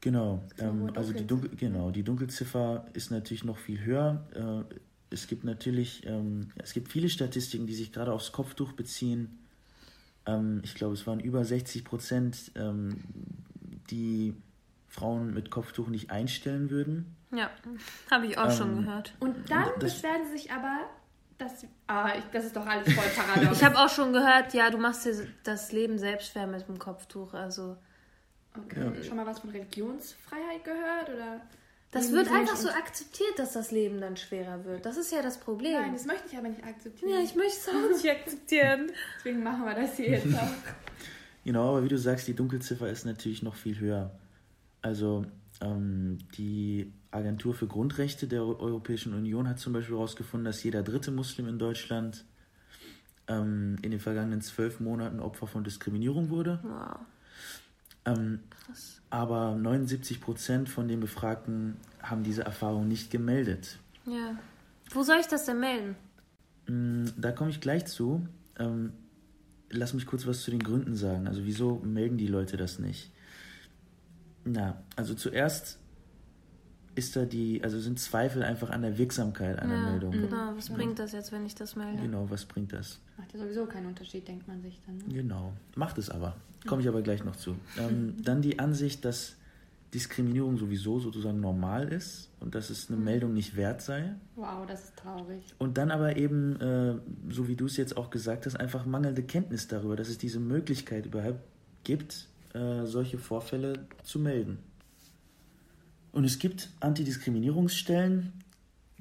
Speaker 2: Genau. Ähm, also die Dunkel, genau, die Dunkelziffer ist natürlich noch viel höher. Äh, es gibt natürlich, ähm, es gibt viele Statistiken, die sich gerade aufs Kopftuch beziehen. Ähm, ich glaube, es waren über 60 Prozent, ähm, die Frauen mit Kopftuch nicht einstellen würden.
Speaker 3: Ja, habe ich auch schon
Speaker 2: Ähm,
Speaker 3: gehört.
Speaker 4: Und dann beschweren sie sich aber, dass. Ah, ich, das ist doch alles voll paradox.
Speaker 3: Ich habe auch schon gehört, ja, du machst dir das Leben selbst schwer mit dem Kopftuch. Also,
Speaker 4: okay. Schon mal was von Religionsfreiheit gehört? Oder
Speaker 3: das wird einfach so akzeptiert, dass das Leben dann schwerer wird. Das ist ja das Problem.
Speaker 4: Nein, das möchte ich aber nicht akzeptieren.
Speaker 3: ja, ich möchte es auch nicht akzeptieren.
Speaker 4: Deswegen machen wir das hier jetzt auch.
Speaker 2: Genau, aber wie du sagst, die Dunkelziffer ist natürlich noch viel höher. Also ähm, die Agentur für Grundrechte der Eu- Europäischen Union hat zum Beispiel herausgefunden, dass jeder dritte Muslim in Deutschland ähm, in den vergangenen zwölf Monaten Opfer von Diskriminierung wurde.
Speaker 3: Wow.
Speaker 2: Ähm, aber 79 Prozent von den Befragten haben diese Erfahrung nicht gemeldet.
Speaker 3: Ja. Wo soll ich das denn melden?
Speaker 2: Mm, Da komme ich gleich zu. Ähm, lass mich kurz was zu den Gründen sagen. Also wieso melden die Leute das nicht? Na, also zuerst ist da die, also sind Zweifel einfach an der Wirksamkeit einer
Speaker 3: Ja,
Speaker 2: Meldung.
Speaker 3: genau. Was bringt das jetzt, wenn ich das melde?
Speaker 2: Genau, was bringt das?
Speaker 4: Macht ja sowieso keinen Unterschied, denkt man sich dann. Ne?
Speaker 2: Genau, macht es aber. Komme ich aber gleich noch zu. Ähm, dann die Ansicht, dass Diskriminierung sowieso sozusagen normal ist und dass es eine mhm. Meldung nicht wert sei.
Speaker 4: Wow, das ist traurig.
Speaker 2: Und dann aber eben, äh, so wie du es jetzt auch gesagt hast, einfach mangelnde Kenntnis darüber, dass es diese Möglichkeit überhaupt gibt, äh, solche Vorfälle zu melden. Und es gibt Antidiskriminierungsstellen,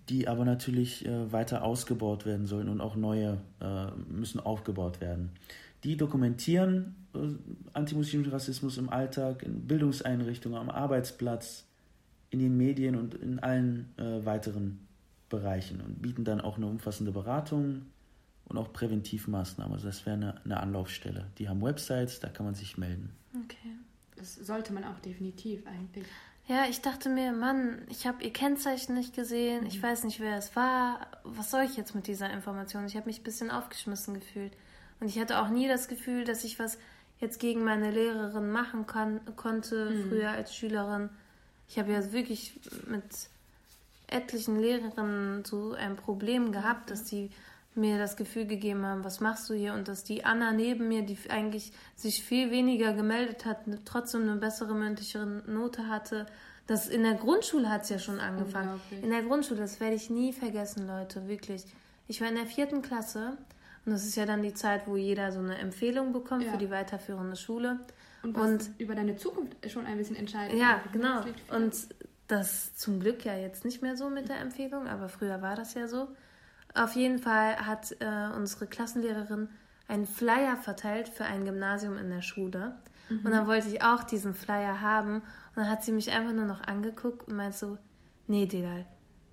Speaker 2: die aber natürlich äh, weiter ausgebaut werden sollen und auch neue äh, müssen aufgebaut werden. Die dokumentieren äh, antimuslimischen Rassismus im Alltag, in Bildungseinrichtungen, am Arbeitsplatz, in den Medien und in allen äh, weiteren Bereichen und bieten dann auch eine umfassende Beratung und auch Präventivmaßnahmen. Also das wäre eine, eine Anlaufstelle. Die haben Websites, da kann man sich melden.
Speaker 4: Okay. Das sollte man auch definitiv eigentlich.
Speaker 3: Ja, ich dachte mir, Mann, ich habe ihr Kennzeichen nicht gesehen, mhm. ich weiß nicht, wer es war. Was soll ich jetzt mit dieser Information? Ich habe mich ein bisschen aufgeschmissen gefühlt. Und ich hatte auch nie das Gefühl, dass ich was jetzt gegen meine Lehrerin machen kann, konnte, mhm. früher als Schülerin. Ich habe ja wirklich mit etlichen Lehrerinnen so ein Problem gehabt, dass die mir das Gefühl gegeben haben, was machst du hier? Und dass die Anna neben mir, die eigentlich sich viel weniger gemeldet hat, trotzdem eine bessere mündliche Note hatte. Das in der Grundschule hat es ja schon angefangen. In der Grundschule, das werde ich nie vergessen, Leute, wirklich. Ich war in der vierten Klasse und das ist ja dann die Zeit, wo jeder so eine Empfehlung bekommt ja. für die weiterführende Schule.
Speaker 4: Und, und über deine Zukunft schon ein bisschen entscheiden.
Speaker 3: Ja, genau. Und das zum Glück ja jetzt nicht mehr so mit der Empfehlung, aber früher war das ja so. Auf jeden Fall hat äh, unsere Klassenlehrerin einen Flyer verteilt für ein Gymnasium in der Schule. Mhm. Und dann wollte ich auch diesen Flyer haben. Und dann hat sie mich einfach nur noch angeguckt und meint so, nee, Delal,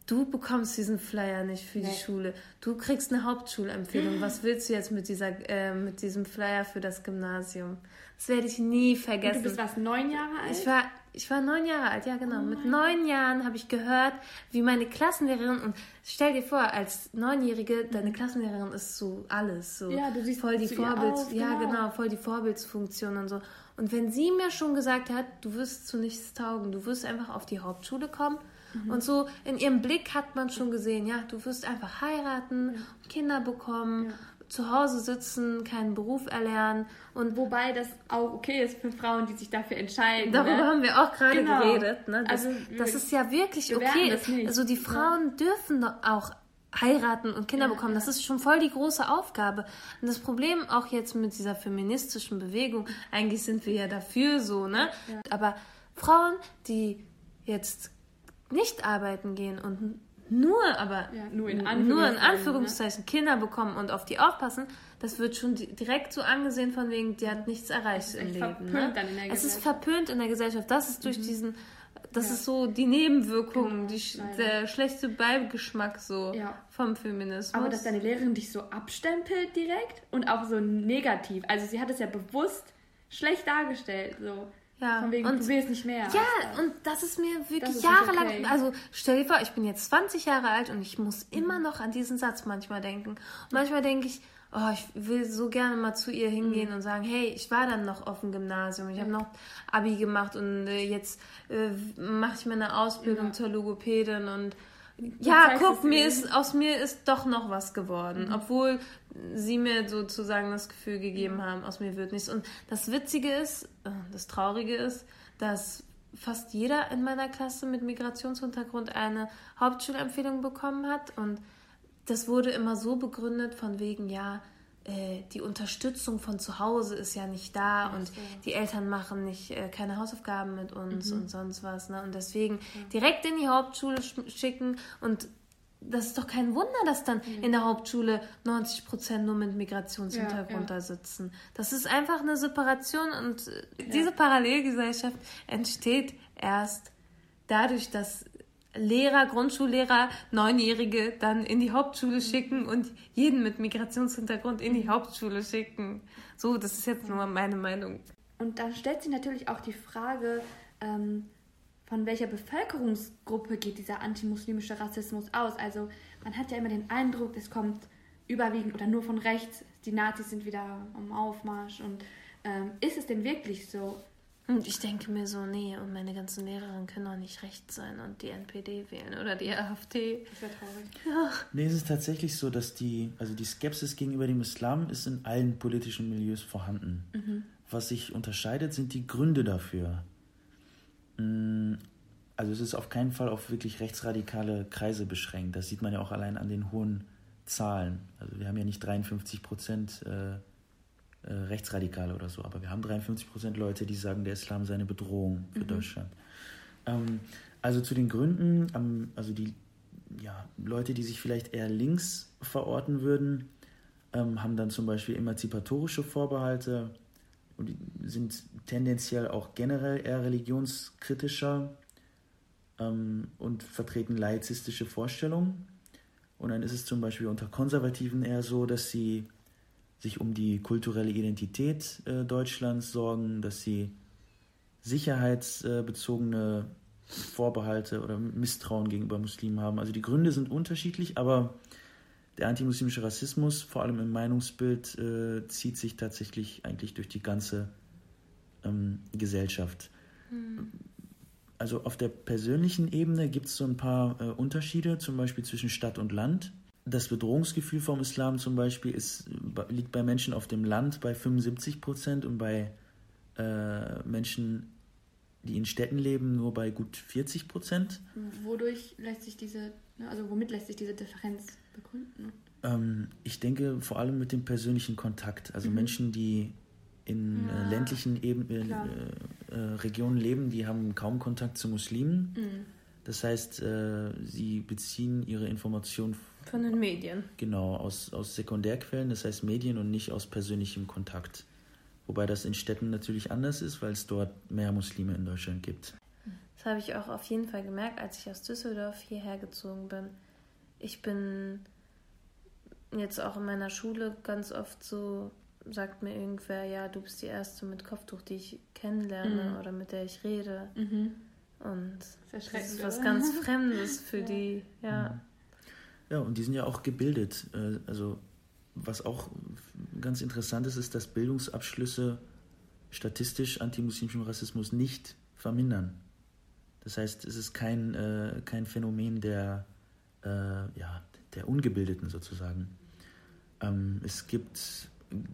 Speaker 3: du bekommst diesen Flyer nicht für nee. die Schule. Du kriegst eine Hauptschulempfehlung. Was willst du jetzt mit, dieser, äh, mit diesem Flyer für das Gymnasium? Das werde ich nie vergessen. Und
Speaker 4: du bist was, neun Jahre alt?
Speaker 3: Ich war ich war neun Jahre alt, ja genau. Oh Mit neun Jahren habe ich gehört, wie meine Klassenlehrerin und stell dir vor, als Neunjährige, deine Klassenlehrerin ist so alles, so
Speaker 4: ja, du siehst
Speaker 3: voll die Vorbilds, auf, ja genau. genau, voll die Vorbildsfunktion und so. Und wenn sie mir schon gesagt hat, du wirst zu nichts taugen, du wirst einfach auf die Hauptschule kommen mhm. und so in ihrem Blick hat man schon gesehen, ja, du wirst einfach heiraten. Kinder bekommen. Ja zu Hause sitzen, keinen Beruf erlernen. Und
Speaker 4: Wobei das auch okay ist für Frauen, die sich dafür entscheiden.
Speaker 3: Darüber ne? haben wir auch gerade genau. geredet. Ne? Das, also, das ist ja wirklich okay. Also die Frauen ja. dürfen auch heiraten und Kinder ja, bekommen. Das ist schon voll die große Aufgabe. Und das Problem auch jetzt mit dieser feministischen Bewegung, eigentlich sind wir ja dafür so, ne? Ja. Aber Frauen, die jetzt nicht arbeiten gehen und nur, aber
Speaker 4: ja, nur, in
Speaker 3: nur in Anführungszeichen ne? Kinder bekommen und auf die aufpassen, das wird schon direkt so angesehen von wegen, die hat nichts erreicht im Leben. Ne? es ist verpönt in der Gesellschaft. Das ist durch mhm. diesen, das ja. ist so die Nebenwirkung, genau, die, der schlechte Beigeschmack so ja. vom Feminismus.
Speaker 4: Aber dass deine Lehrerin dich so abstempelt direkt und auch so negativ. Also sie hat es ja bewusst schlecht dargestellt. So. Ja, Von wegen, und, du willst nicht mehr.
Speaker 3: Ja, und das ist mir wirklich ist jahrelang. Okay. Also stell dir vor, ich bin jetzt 20 Jahre alt und ich muss mhm. immer noch an diesen Satz manchmal denken. Und manchmal denke ich, oh, ich will so gerne mal zu ihr hingehen mhm. und sagen, hey, ich war dann noch auf dem Gymnasium, ich habe noch Abi gemacht und äh, jetzt äh, mache ich mir eine Ausbildung ja. zur Logopädin und ja, guck, mir ist, aus mir ist doch noch was geworden, mhm. obwohl sie mir sozusagen das Gefühl gegeben haben, aus mir wird nichts. Und das Witzige ist, äh, das Traurige ist, dass fast jeder in meiner Klasse mit Migrationshintergrund eine Hauptschulempfehlung bekommen hat und das wurde immer so begründet von wegen, ja, äh, die Unterstützung von zu Hause ist ja nicht da und so. die Eltern machen nicht äh, keine Hausaufgaben mit uns mhm. und sonst was. Ne? Und deswegen direkt in die Hauptschule schicken und das ist doch kein Wunder, dass dann mhm. in der Hauptschule 90 Prozent nur mit Migrationshintergrund ja, ja. da sitzen. Das ist einfach eine Separation und äh, diese Parallelgesellschaft entsteht erst dadurch, dass Lehrer, Grundschullehrer, Neunjährige dann in die Hauptschule schicken und jeden mit Migrationshintergrund in die Hauptschule schicken. So, das ist jetzt nur meine Meinung.
Speaker 4: Und dann stellt sich natürlich auch die Frage, ähm, von welcher Bevölkerungsgruppe geht dieser antimuslimische Rassismus aus? Also man hat ja immer den Eindruck, es kommt überwiegend oder nur von rechts, die Nazis sind wieder am Aufmarsch. Und ähm, ist es denn wirklich so?
Speaker 3: Und ich denke mir so, nee, und meine ganzen Lehrerinnen können auch nicht rechts sein und die NPD wählen oder die AfD.
Speaker 4: Das wäre traurig.
Speaker 2: Ja. Nee, es ist tatsächlich so, dass die, also die Skepsis gegenüber dem Islam ist in allen politischen Milieus vorhanden. Mhm. Was sich unterscheidet, sind die Gründe dafür. Mm, also es ist auf keinen Fall auf wirklich rechtsradikale Kreise beschränkt. Das sieht man ja auch allein an den hohen Zahlen. Also wir haben ja nicht 53 Prozent äh, äh, Rechtsradikale oder so, aber wir haben 53 Prozent Leute, die sagen, der Islam sei eine Bedrohung für mhm. Deutschland. Ähm, also zu den Gründen, ähm, also die ja, Leute, die sich vielleicht eher links verorten würden, ähm, haben dann zum Beispiel emanzipatorische Vorbehalte und sind tendenziell auch generell eher religionskritischer ähm, und vertreten laizistische Vorstellungen. Und dann ist es zum Beispiel unter Konservativen eher so, dass sie sich um die kulturelle Identität äh, Deutschlands sorgen, dass sie sicherheitsbezogene Vorbehalte oder Misstrauen gegenüber Muslimen haben. Also die Gründe sind unterschiedlich, aber der antimuslimische Rassismus, vor allem im Meinungsbild, äh, zieht sich tatsächlich eigentlich durch die ganze ähm, Gesellschaft. Mhm. Also auf der persönlichen Ebene gibt es so ein paar äh, Unterschiede, zum Beispiel zwischen Stadt und Land. Das Bedrohungsgefühl vom Islam zum Beispiel ist, liegt bei Menschen auf dem Land bei 75 Prozent und bei äh, Menschen, die in Städten leben, nur bei gut 40 Prozent.
Speaker 4: Wodurch lässt sich diese, ne, also womit lässt sich diese Differenz begründen?
Speaker 2: Ähm, ich denke vor allem mit dem persönlichen Kontakt. Also mhm. Menschen, die in äh, ja, äh, ländlichen Eben, äh, äh, Regionen leben, die haben kaum Kontakt zu Muslimen. Mhm. Das heißt, äh, sie beziehen ihre Informationen
Speaker 3: von den Medien.
Speaker 2: Genau, aus, aus Sekundärquellen, das heißt Medien und nicht aus persönlichem Kontakt. Wobei das in Städten natürlich anders ist, weil es dort mehr Muslime in Deutschland gibt.
Speaker 3: Das habe ich auch auf jeden Fall gemerkt, als ich aus Düsseldorf hierher gezogen bin. Ich bin jetzt auch in meiner Schule ganz oft so sagt mir irgendwer, ja, du bist die Erste mit Kopftuch, die ich kennenlerne mhm. oder mit der ich rede. Mhm. Und das ist was ganz Fremdes für ja. die, ja. Mhm.
Speaker 2: Ja, und die sind ja auch gebildet. Äh, also, was auch ganz interessant ist, ist, dass Bildungsabschlüsse statistisch antimuslimischen Rassismus nicht vermindern. Das heißt, es ist kein, äh, kein Phänomen der, äh, ja, der Ungebildeten sozusagen. Ähm, es gibt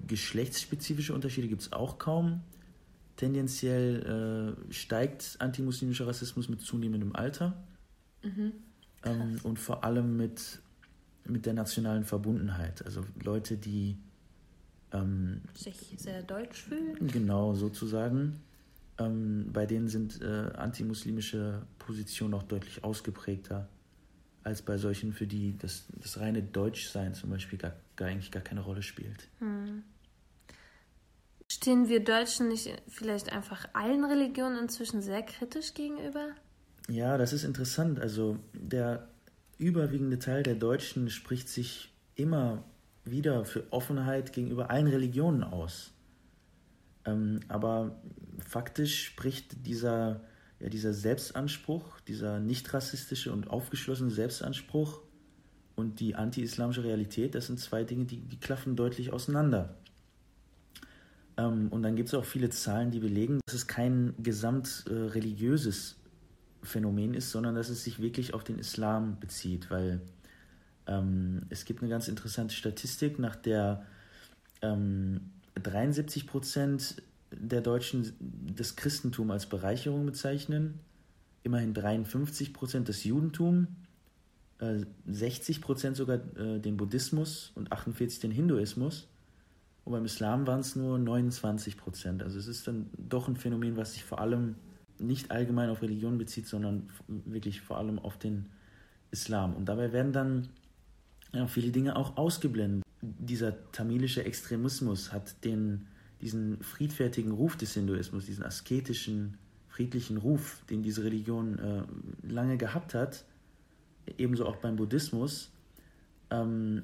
Speaker 2: geschlechtsspezifische Unterschiede gibt es auch kaum. Tendenziell äh, steigt antimuslimischer Rassismus mit zunehmendem Alter mhm. ähm, und vor allem mit, mit der nationalen Verbundenheit. Also Leute, die ähm,
Speaker 3: sich sehr deutsch fühlen.
Speaker 2: Genau, sozusagen. Ähm, bei denen sind äh, antimuslimische Positionen auch deutlich ausgeprägter als bei solchen, für die das, das reine Deutschsein zum Beispiel gar, gar eigentlich gar keine Rolle spielt. Hm.
Speaker 3: Stehen wir Deutschen nicht vielleicht einfach allen Religionen inzwischen sehr kritisch gegenüber?
Speaker 2: Ja, das ist interessant. Also der überwiegende Teil der Deutschen spricht sich immer wieder für Offenheit gegenüber allen Religionen aus. Ähm, aber faktisch spricht dieser ja, dieser Selbstanspruch, dieser nicht rassistische und aufgeschlossene Selbstanspruch und die anti-islamische Realität, das sind zwei Dinge, die, die klaffen deutlich auseinander. Ähm, und dann gibt es auch viele Zahlen, die belegen, dass es kein gesamtreligiöses äh, Phänomen ist, sondern dass es sich wirklich auf den Islam bezieht, weil ähm, es gibt eine ganz interessante Statistik, nach der ähm, 73 Prozent der Deutschen das Christentum als Bereicherung bezeichnen, immerhin 53 Prozent das Judentum, 60 äh, Prozent sogar äh, den Buddhismus und 48% den Hinduismus. Und beim Islam waren es nur 29 Prozent. Also es ist dann doch ein Phänomen, was sich vor allem nicht allgemein auf Religion bezieht, sondern wirklich vor allem auf den Islam. Und dabei werden dann ja, viele Dinge auch ausgeblendet. Dieser tamilische Extremismus hat den diesen friedfertigen Ruf des Hinduismus, diesen asketischen, friedlichen Ruf, den diese Religion äh, lange gehabt hat, ebenso auch beim Buddhismus, ähm,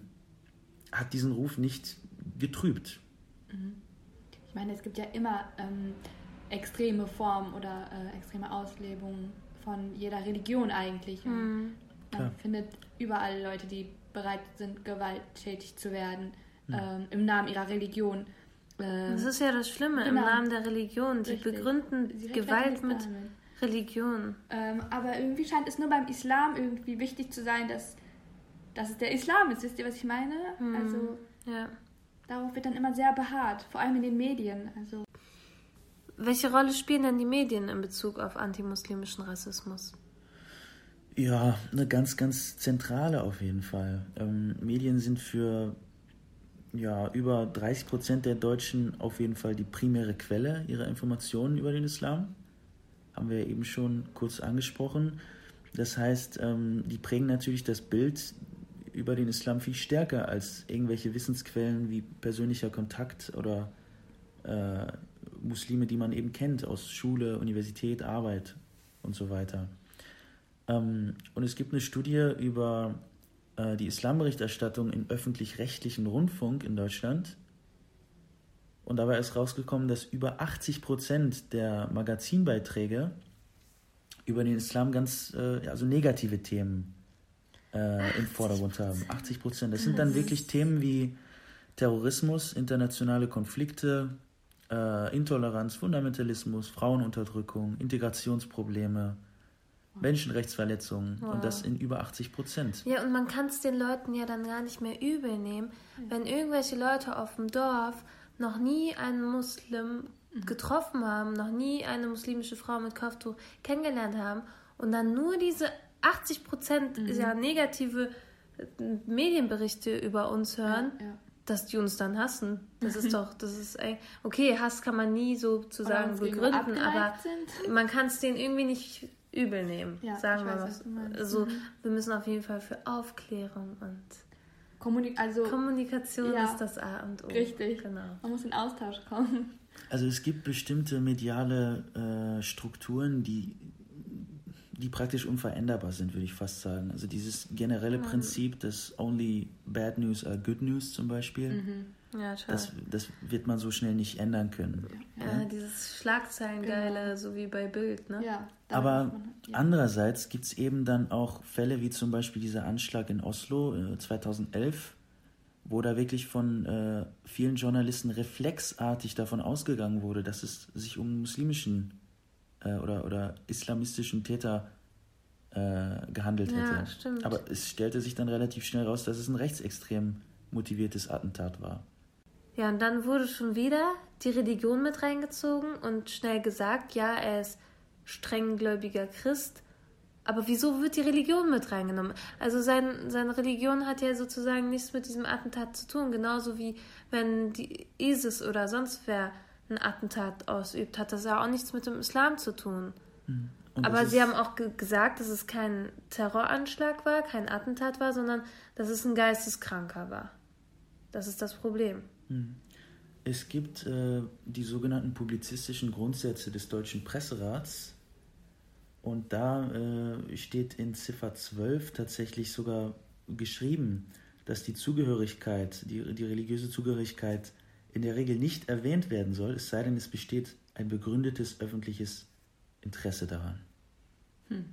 Speaker 2: hat diesen Ruf nicht getrübt.
Speaker 4: Mhm. Ich meine, es gibt ja immer ähm, extreme Formen oder äh, extreme Auslebungen von jeder Religion eigentlich. Mhm. Man Klar. findet überall Leute, die bereit sind, gewalttätig zu werden mhm. ähm, im Namen ihrer Religion.
Speaker 3: Ähm, das ist ja das Schlimme genau. im Namen der Religion. Die Richtig. begründen Sie Gewalt mit damit. Religion.
Speaker 4: Ähm, aber irgendwie scheint es nur beim Islam irgendwie wichtig zu sein, dass, dass es der Islam ist. Wisst ihr, was ich meine? Hm. Also, ja. darauf wird dann immer sehr beharrt, vor allem in den Medien. Also.
Speaker 3: Welche Rolle spielen denn die Medien in Bezug auf antimuslimischen Rassismus?
Speaker 2: Ja, eine ganz, ganz zentrale auf jeden Fall. Ähm, Medien sind für ja, über 30 Prozent der Deutschen auf jeden Fall die primäre Quelle ihrer Informationen über den Islam. Haben wir eben schon kurz angesprochen. Das heißt, ähm, die prägen natürlich das Bild über den Islam viel stärker als irgendwelche Wissensquellen wie persönlicher Kontakt oder äh, Muslime, die man eben kennt aus Schule, Universität, Arbeit und so weiter. Ähm, und es gibt eine Studie über äh, die Islamberichterstattung im öffentlich-rechtlichen Rundfunk in Deutschland. Und dabei ist rausgekommen, dass über 80 Prozent der Magazinbeiträge über den Islam ganz, äh, also negative Themen äh, im Vordergrund haben. 80 Prozent. Das sind dann wirklich Themen wie Terrorismus, internationale Konflikte, äh, Intoleranz, Fundamentalismus, Frauenunterdrückung, Integrationsprobleme, Menschenrechtsverletzungen wow. und das in über 80 Prozent.
Speaker 3: Ja, und man kann es den Leuten ja dann gar nicht mehr übel nehmen, wenn irgendwelche Leute auf dem Dorf noch nie einen Muslim mhm. getroffen haben, noch nie eine muslimische Frau mit Kopftuch kennengelernt haben und dann nur diese 80 Prozent mhm. ja negative äh, Medienberichte über uns hören. Ja, ja. Dass die uns dann hassen. Das ist doch, das ist, ey, okay, Hass kann man nie sozusagen begründen, aber sind. man kann es denen irgendwie nicht übel nehmen, ja, sagen wir mal. Also, mhm. wir müssen auf jeden Fall für Aufklärung und
Speaker 4: Kommunik also,
Speaker 3: Kommunikation ja, ist das A und O.
Speaker 4: Richtig. Genau. Man muss in Austausch kommen.
Speaker 2: Also es gibt bestimmte mediale äh, Strukturen, die, die praktisch unveränderbar sind, würde ich fast sagen. Also dieses generelle mhm. Prinzip, dass only bad news are good news zum Beispiel. Mhm ja, das, das wird man so schnell nicht ändern können.
Speaker 3: Ja, ja. dieses Schlagzeilengeile, genau. so wie bei Bild, ne?
Speaker 2: Ja, Aber man, ja. andererseits gibt es eben dann auch Fälle wie zum Beispiel dieser Anschlag in Oslo äh, 2011, wo da wirklich von äh, vielen Journalisten reflexartig davon ausgegangen wurde, dass es sich um muslimischen äh, oder, oder islamistischen Täter äh, gehandelt hätte. Stimmt. Aber es stellte sich dann relativ schnell raus, dass es ein rechtsextrem motiviertes Attentat war.
Speaker 3: Ja, und dann wurde schon wieder die Religion mit reingezogen und schnell gesagt, ja, er ist strenggläubiger Christ. Aber wieso wird die Religion mit reingenommen? Also sein, seine Religion hat ja sozusagen nichts mit diesem Attentat zu tun. Genauso wie wenn die ISIS oder sonst wer ein Attentat ausübt, hat das ja auch nichts mit dem Islam zu tun. Mhm. Aber sie haben auch gesagt, dass es kein Terroranschlag war, kein Attentat war, sondern dass es ein Geisteskranker war. Das ist das Problem.
Speaker 2: Es gibt äh, die sogenannten publizistischen Grundsätze des Deutschen Presserats und da äh, steht in Ziffer 12 tatsächlich sogar geschrieben, dass die Zugehörigkeit, die, die religiöse Zugehörigkeit in der Regel nicht erwähnt werden soll, es sei denn, es besteht ein begründetes öffentliches Interesse daran.
Speaker 4: Hm.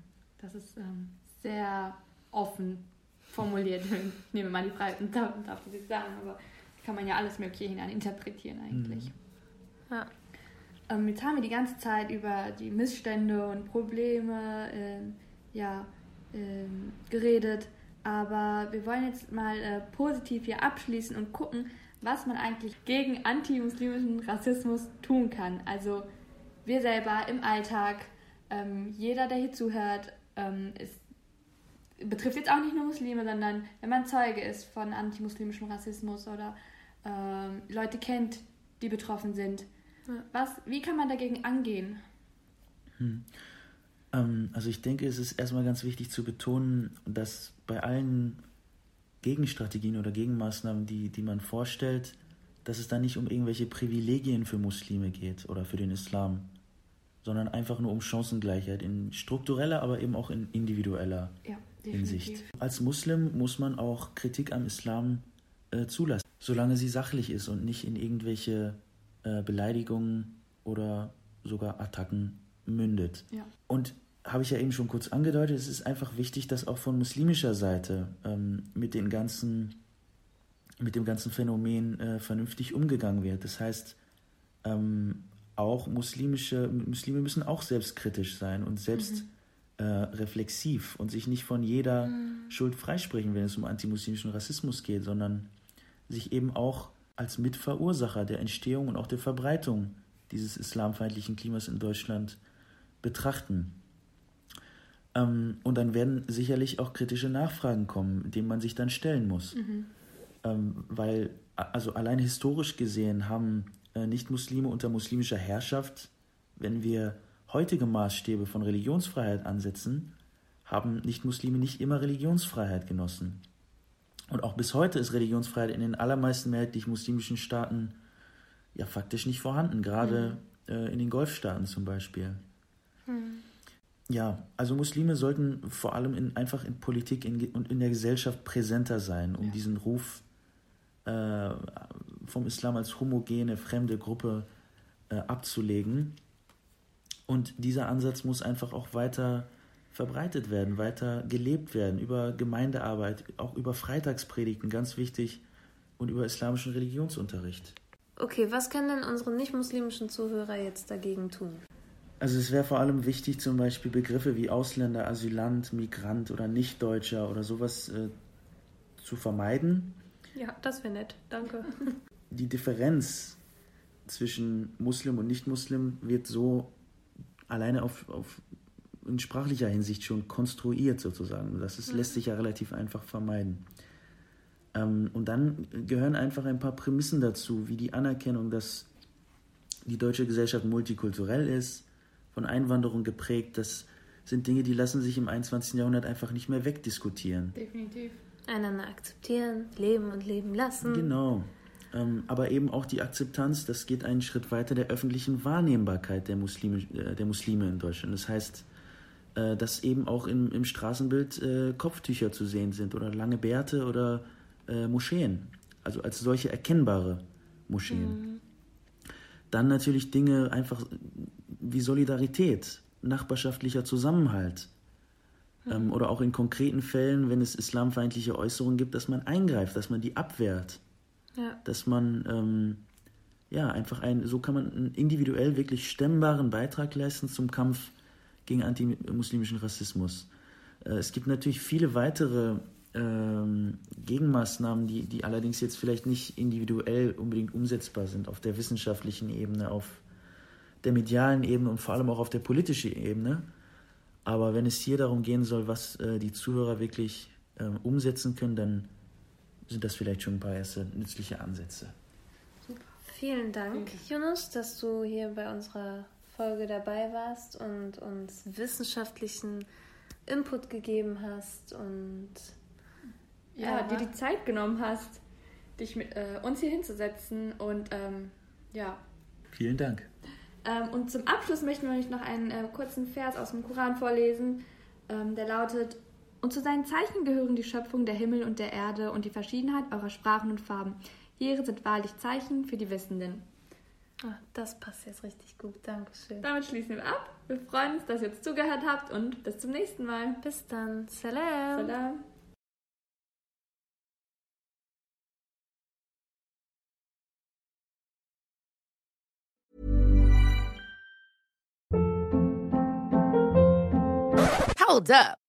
Speaker 4: Das ist ähm, sehr offen formuliert. Ich nehme mal die Freiheit darf, darf das nicht sagen, aber kann man ja alles Mögliche hinein interpretieren eigentlich. Mhm. Ja. Ähm, jetzt haben wir die ganze Zeit über die Missstände und Probleme äh, ja, äh, geredet, aber wir wollen jetzt mal äh, positiv hier abschließen und gucken, was man eigentlich gegen antimuslimischen Rassismus tun kann. Also wir selber im Alltag, ähm, jeder, der hier zuhört, ähm, ist betrifft jetzt auch nicht nur Muslime, sondern wenn man Zeuge ist von antimuslimischem Rassismus oder ähm, Leute kennt, die betroffen sind. Ja. Was, wie kann man dagegen angehen?
Speaker 2: Hm. Ähm, also ich denke, es ist erstmal ganz wichtig zu betonen, dass bei allen Gegenstrategien oder Gegenmaßnahmen, die, die man vorstellt, dass es da nicht um irgendwelche Privilegien für Muslime geht oder für den Islam, sondern einfach nur um Chancengleichheit in struktureller, aber eben auch in individueller ja, Hinsicht. Als Muslim muss man auch Kritik am Islam äh, zulassen solange sie sachlich ist und nicht in irgendwelche äh, Beleidigungen oder sogar Attacken mündet. Ja. Und habe ich ja eben schon kurz angedeutet, es ist einfach wichtig, dass auch von muslimischer Seite ähm, mit den ganzen mit dem ganzen Phänomen äh, vernünftig umgegangen wird. Das heißt, ähm, auch muslimische Muslime müssen auch selbstkritisch sein und selbst mhm. äh, reflexiv und sich nicht von jeder mhm. Schuld freisprechen, wenn es um antimuslimischen Rassismus geht, sondern sich eben auch als Mitverursacher der Entstehung und auch der Verbreitung dieses islamfeindlichen Klimas in Deutschland betrachten. Ähm, und dann werden sicherlich auch kritische Nachfragen kommen, denen man sich dann stellen muss. Mhm. Ähm, weil, also allein historisch gesehen haben äh, Nichtmuslime unter muslimischer Herrschaft, wenn wir heutige Maßstäbe von Religionsfreiheit ansetzen, haben Nichtmuslime nicht immer Religionsfreiheit genossen. Und auch bis heute ist Religionsfreiheit in den allermeisten mehrheitlich muslimischen Staaten ja faktisch nicht vorhanden, gerade mhm. äh, in den Golfstaaten zum Beispiel. Mhm. Ja, also Muslime sollten vor allem in, einfach in Politik in, und in der Gesellschaft präsenter sein, um ja. diesen Ruf äh, vom Islam als homogene, fremde Gruppe äh, abzulegen. Und dieser Ansatz muss einfach auch weiter verbreitet werden, weiter gelebt werden, über Gemeindearbeit, auch über Freitagspredigten, ganz wichtig, und über islamischen Religionsunterricht.
Speaker 3: Okay, was können denn unsere nicht-muslimischen Zuhörer jetzt dagegen tun?
Speaker 2: Also es wäre vor allem wichtig, zum Beispiel Begriffe wie Ausländer, Asylant, Migrant oder Nichtdeutscher oder sowas äh, zu vermeiden.
Speaker 3: Ja, das wäre nett. Danke.
Speaker 2: Die Differenz zwischen Muslim und Nicht-Muslim wird so alleine auf, auf in sprachlicher Hinsicht schon konstruiert sozusagen. Das ist, lässt sich ja relativ einfach vermeiden. Ähm, und dann gehören einfach ein paar Prämissen dazu, wie die Anerkennung, dass die deutsche Gesellschaft multikulturell ist, von Einwanderung geprägt. Das sind Dinge, die lassen sich im 21. Jahrhundert einfach nicht mehr wegdiskutieren.
Speaker 3: Definitiv. Einander akzeptieren, leben und leben lassen.
Speaker 2: Genau. Ähm, aber eben auch die Akzeptanz, das geht einen Schritt weiter der öffentlichen Wahrnehmbarkeit der Muslime, äh, der Muslime in Deutschland. Das heißt, äh, dass eben auch im, im Straßenbild äh, Kopftücher zu sehen sind oder lange Bärte oder äh, Moscheen. Also als solche erkennbare Moscheen. Mhm. Dann natürlich Dinge einfach wie Solidarität, nachbarschaftlicher Zusammenhalt. Mhm. Ähm, oder auch in konkreten Fällen, wenn es islamfeindliche Äußerungen gibt, dass man eingreift, dass man die abwehrt. Ja. Dass man ähm, ja einfach ein, so kann man einen individuell wirklich stemmbaren Beitrag leisten zum Kampf gegen antimuslimischen Rassismus. Äh, es gibt natürlich viele weitere ähm, Gegenmaßnahmen, die, die allerdings jetzt vielleicht nicht individuell unbedingt umsetzbar sind auf der wissenschaftlichen Ebene, auf der medialen Ebene und vor allem auch auf der politischen Ebene. Aber wenn es hier darum gehen soll, was äh, die Zuhörer wirklich äh, umsetzen können, dann sind das vielleicht schon ein paar erste nützliche Ansätze.
Speaker 3: Super. Vielen Dank, Jonas, dass du hier bei unserer Folge dabei warst und uns wissenschaftlichen Input gegeben hast und
Speaker 4: ja, ja dir die Zeit genommen hast, dich mit äh, uns hier hinzusetzen und ähm, ja.
Speaker 2: Vielen Dank.
Speaker 4: Ähm, und zum Abschluss möchten wir euch noch einen äh, kurzen Vers aus dem Koran vorlesen, ähm, der lautet: Und zu seinen Zeichen gehören die Schöpfung der Himmel und der Erde und die Verschiedenheit eurer Sprachen und Farben. Ihre sind wahrlich Zeichen für die Wissenden.
Speaker 3: Oh, das passt jetzt richtig gut. Dankeschön.
Speaker 4: Damit schließen wir ab. Wir freuen uns, dass ihr jetzt zugehört habt und bis zum nächsten Mal.
Speaker 3: Bis dann. Salam.
Speaker 4: Salam.
Speaker 5: Hold up.